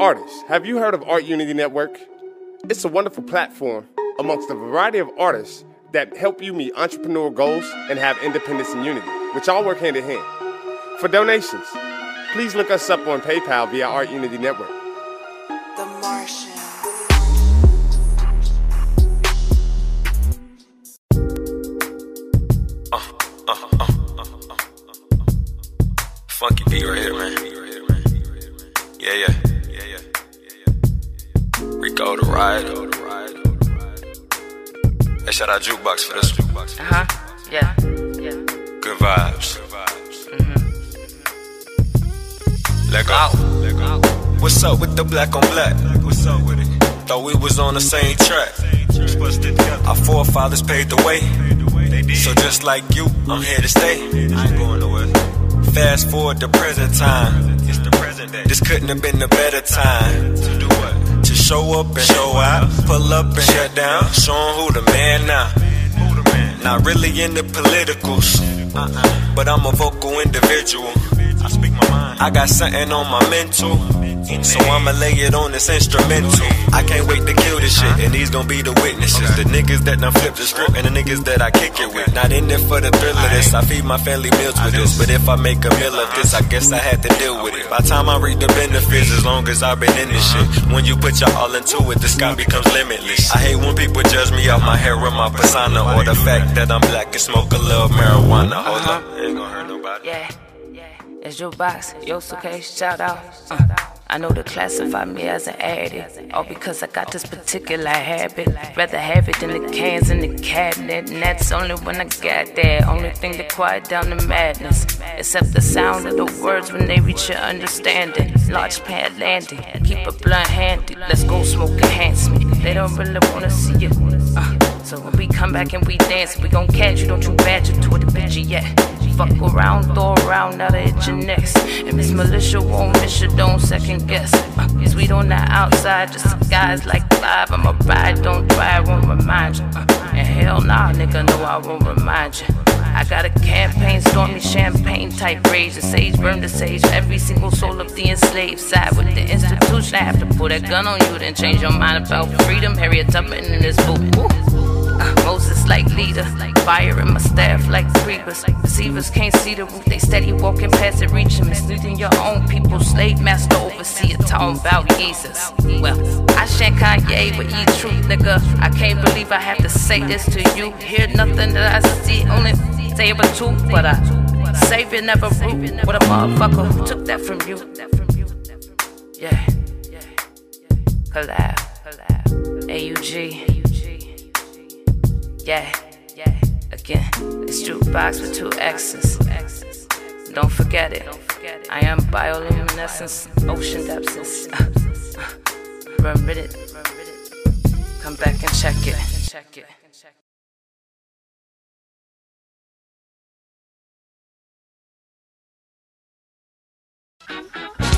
Artists, have you heard of Art Unity Network? It's a wonderful platform amongst a variety of artists that help you meet entrepreneurial goals and have independence and unity, which all work hand in hand. For donations, please look us up on PayPal via Art Unity Network. Shout Jukebox for this one. Uh huh. Yeah. Yeah. Good vibes. Let go. What's up with the black on black? What's up with it? Thought we was on the same track. Our forefathers paved the way. So just like you, I'm here to stay. I ain't going nowhere. Fast forward to present time. It's the present day. This couldn't have been a better time. Show up and show out. Pull up and shut down. Show 'em who the man now. Not really into politicals. But I'm a vocal individual. I speak my mind. I got something on my mental. So I'ma lay it on this instrumental. I can't wait to kill this shit, and these gon' be the witnesses. The niggas that done flipped the script, and the niggas that I kick it with. Not in it for the thrill of this. I feed my family meals with this. But if I make a meal of this, I guess I had to deal with it. By the time I reap the benefits, as long as I've been in this shit. When you put your all into it, the sky becomes limitless. I hate when people judge me off my hair or my persona, or the fact that I'm black and smoke a little marijuana. Hold up, ain't gonna hurt nobody. Yeah. Yeah. It's your box, yo, okay, shout out. Uh, I know they classify me as an addict, all because I got this particular habit. Rather have it than the cans in the cabinet, and that's only when I got that. Only thing to quiet down the madness, except the sound of the words when they reach your understanding. Large pad landing, keep a blunt handy. Let's go smoke enhancement. They don't really wanna see you. Uh, so when we come back and we dance, we gon' catch you. Don't you badger toward the picture yet. Fuck around, throw around, now they hit your next. And Miss Militia won't miss you, don't second guess. Uh, on the outside, just guys like five. I'm a ride, don't I won't remind you. Uh, and hell nah, nigga, no, I won't remind you. I got a campaign, stormy champagne type rage. The sage burn the sage. Every single soul of the enslaved side with the institution. I have to pull that gun on you, then change your mind about freedom. Harriet Tubman in this. Woo. Moses like leader, fire in my staff like creepers. Deceivers can't see the roof, they steady walking past it, reaching, misleading your own people. Slave master overseer, talking about Jesus. Well, I shan't Kanye, but eat truth, nigga. I can't believe I have to say this to you. Hear nothing that I see, only say it was true, but I Savior never root. What a motherfucker who took that from you. Yeah, collab, AUG. Yeah, yeah. Again, it's jukebox with two X's. Don't forget it. I am bioluminescence, ocean depths. *laughs* Remember it. Come back and check it. When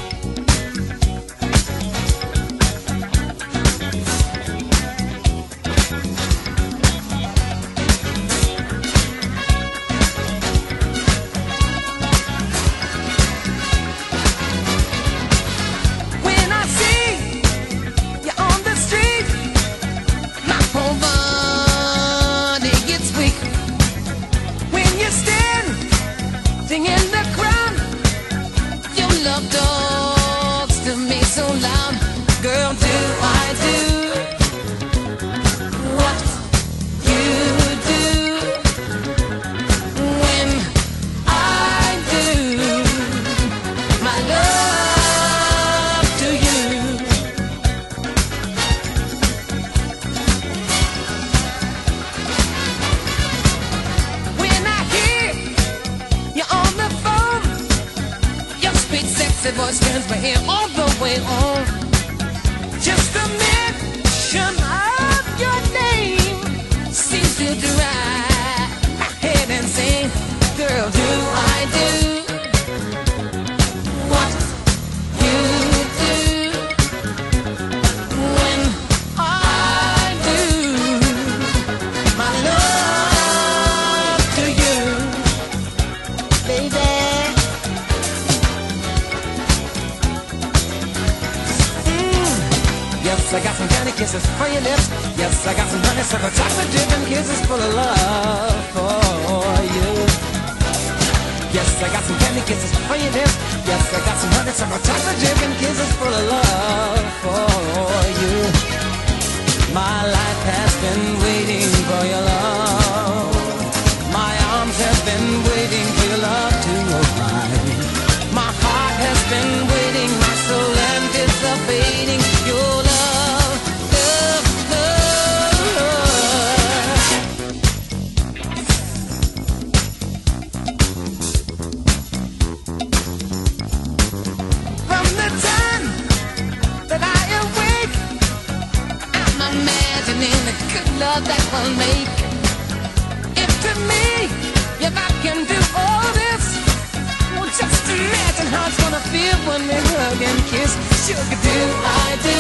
let me hug and kiss. Sugar, do I do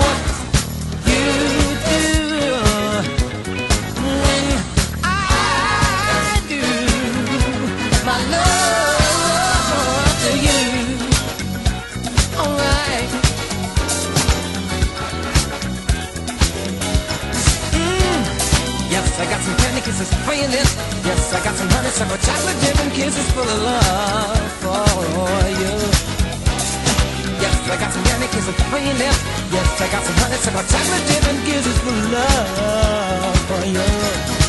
what you do when I do my love to you? Alright. Mm. Yes, I got some kisses for your. Yes, I got some honey, some chocolate dip and kisses full of love for you. Yes, I got some honey, kisses for your. Yes, I got some honey, some chocolate dip and kisses full of love for you.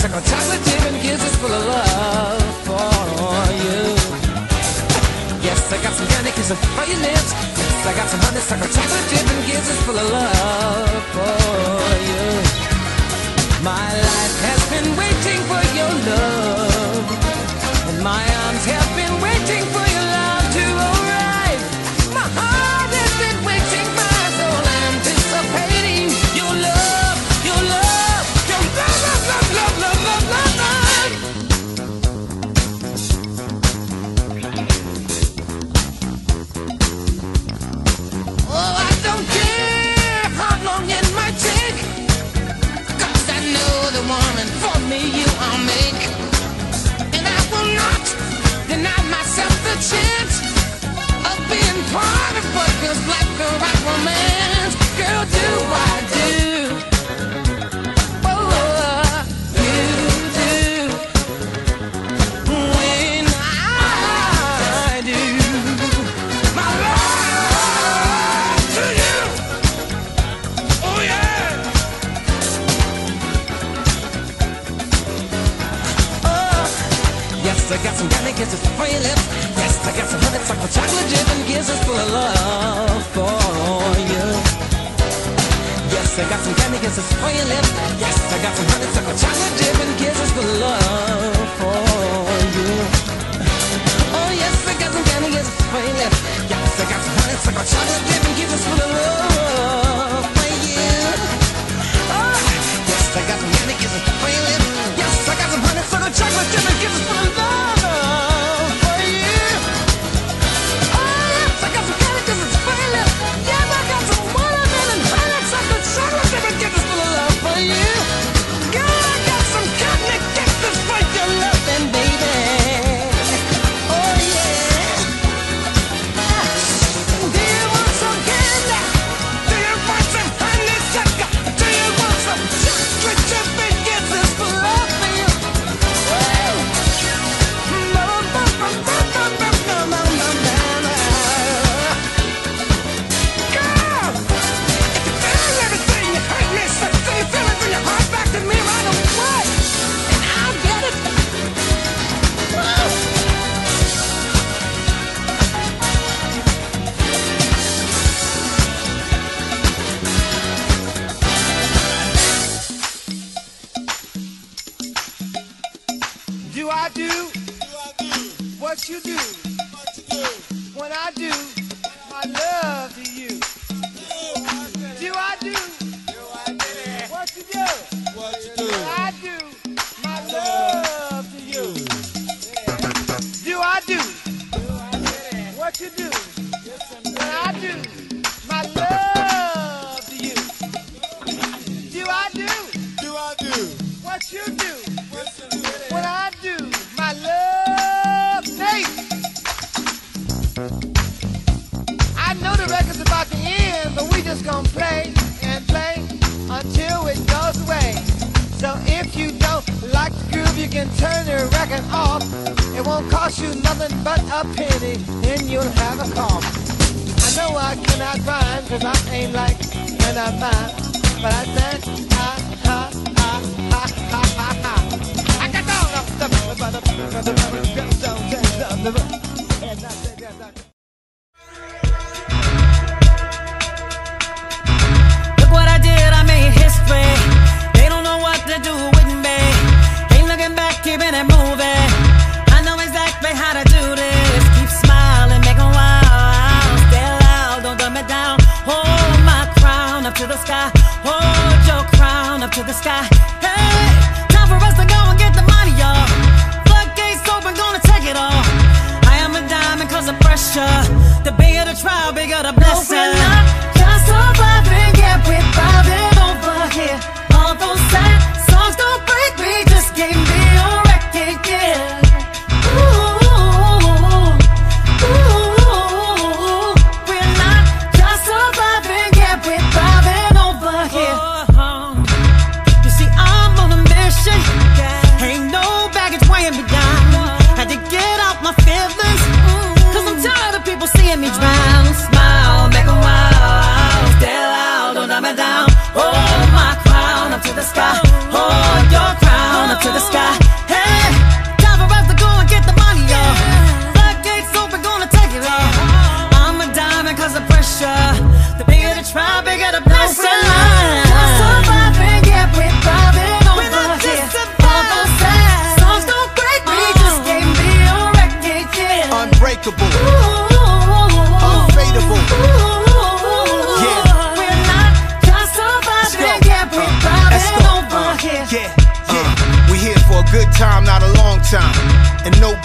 second time.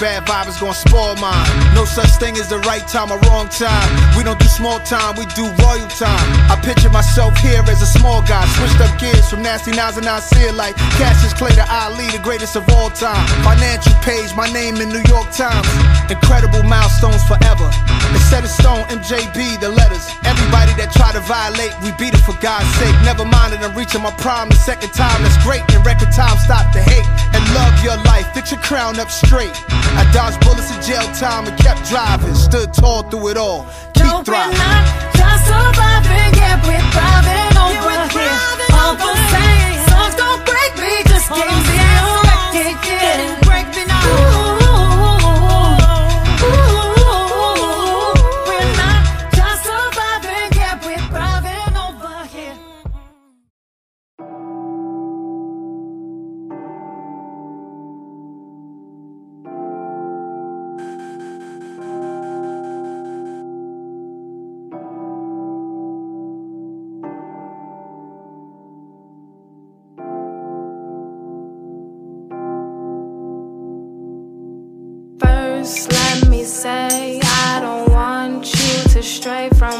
back vibe is gonna spoil mine. No such thing as the right time or wrong time. We don't do small time, we do royal time. I picture myself here as a small guy, switched up gears from nasty nines and I see it like Cassius Clay to Ali, the greatest of all time. Financial page, my name in New York Times. Incredible milestones forever. Instead set stone, MJB, the letters. Everybody that try to violate, we beat it for God's sake. Never mind that I'm reaching my prime the second time. That's great. In record time, stop the hate and love your life. Fix your crown up straight. I Dodged bullets and jail time and kept driving. Stood tall through it all. Keep no, thriving. We're not just surviving, yeah, we're thriving over here. All the same, songs don't break me, just can't record affected. Break me now. just let me say I don't want you to stray from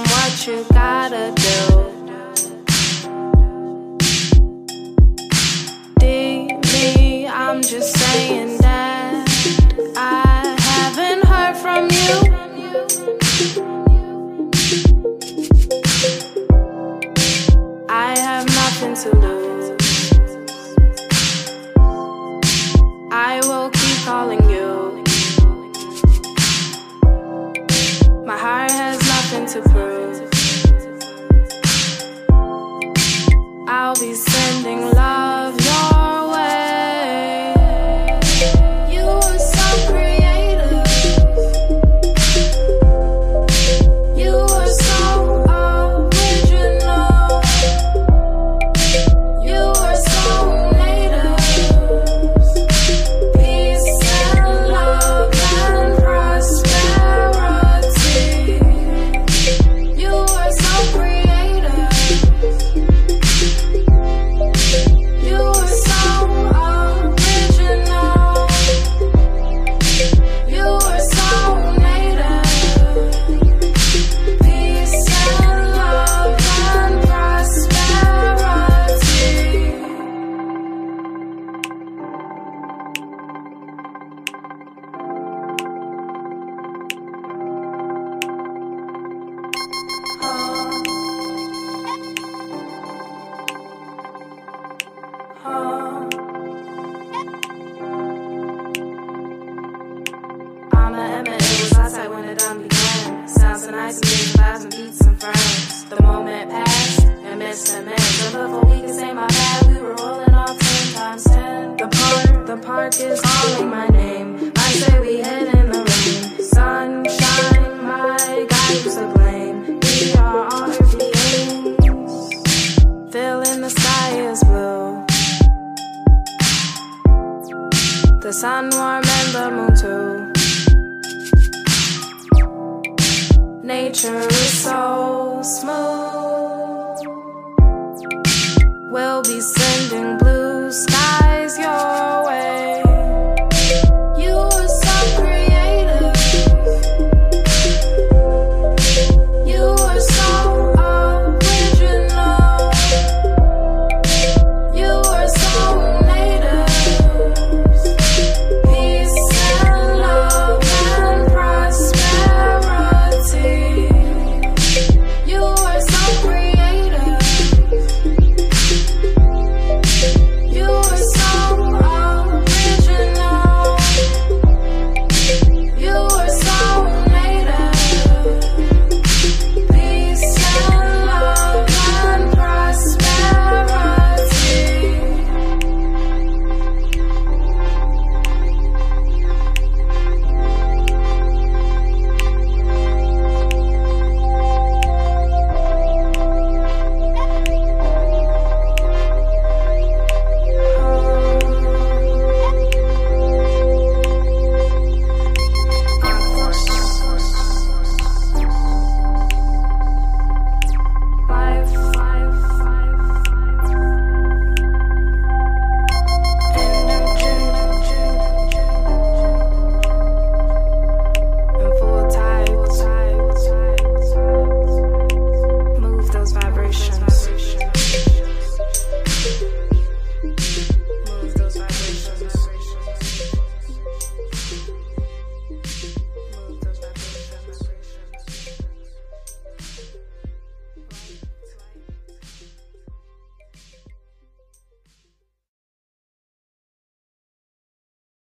something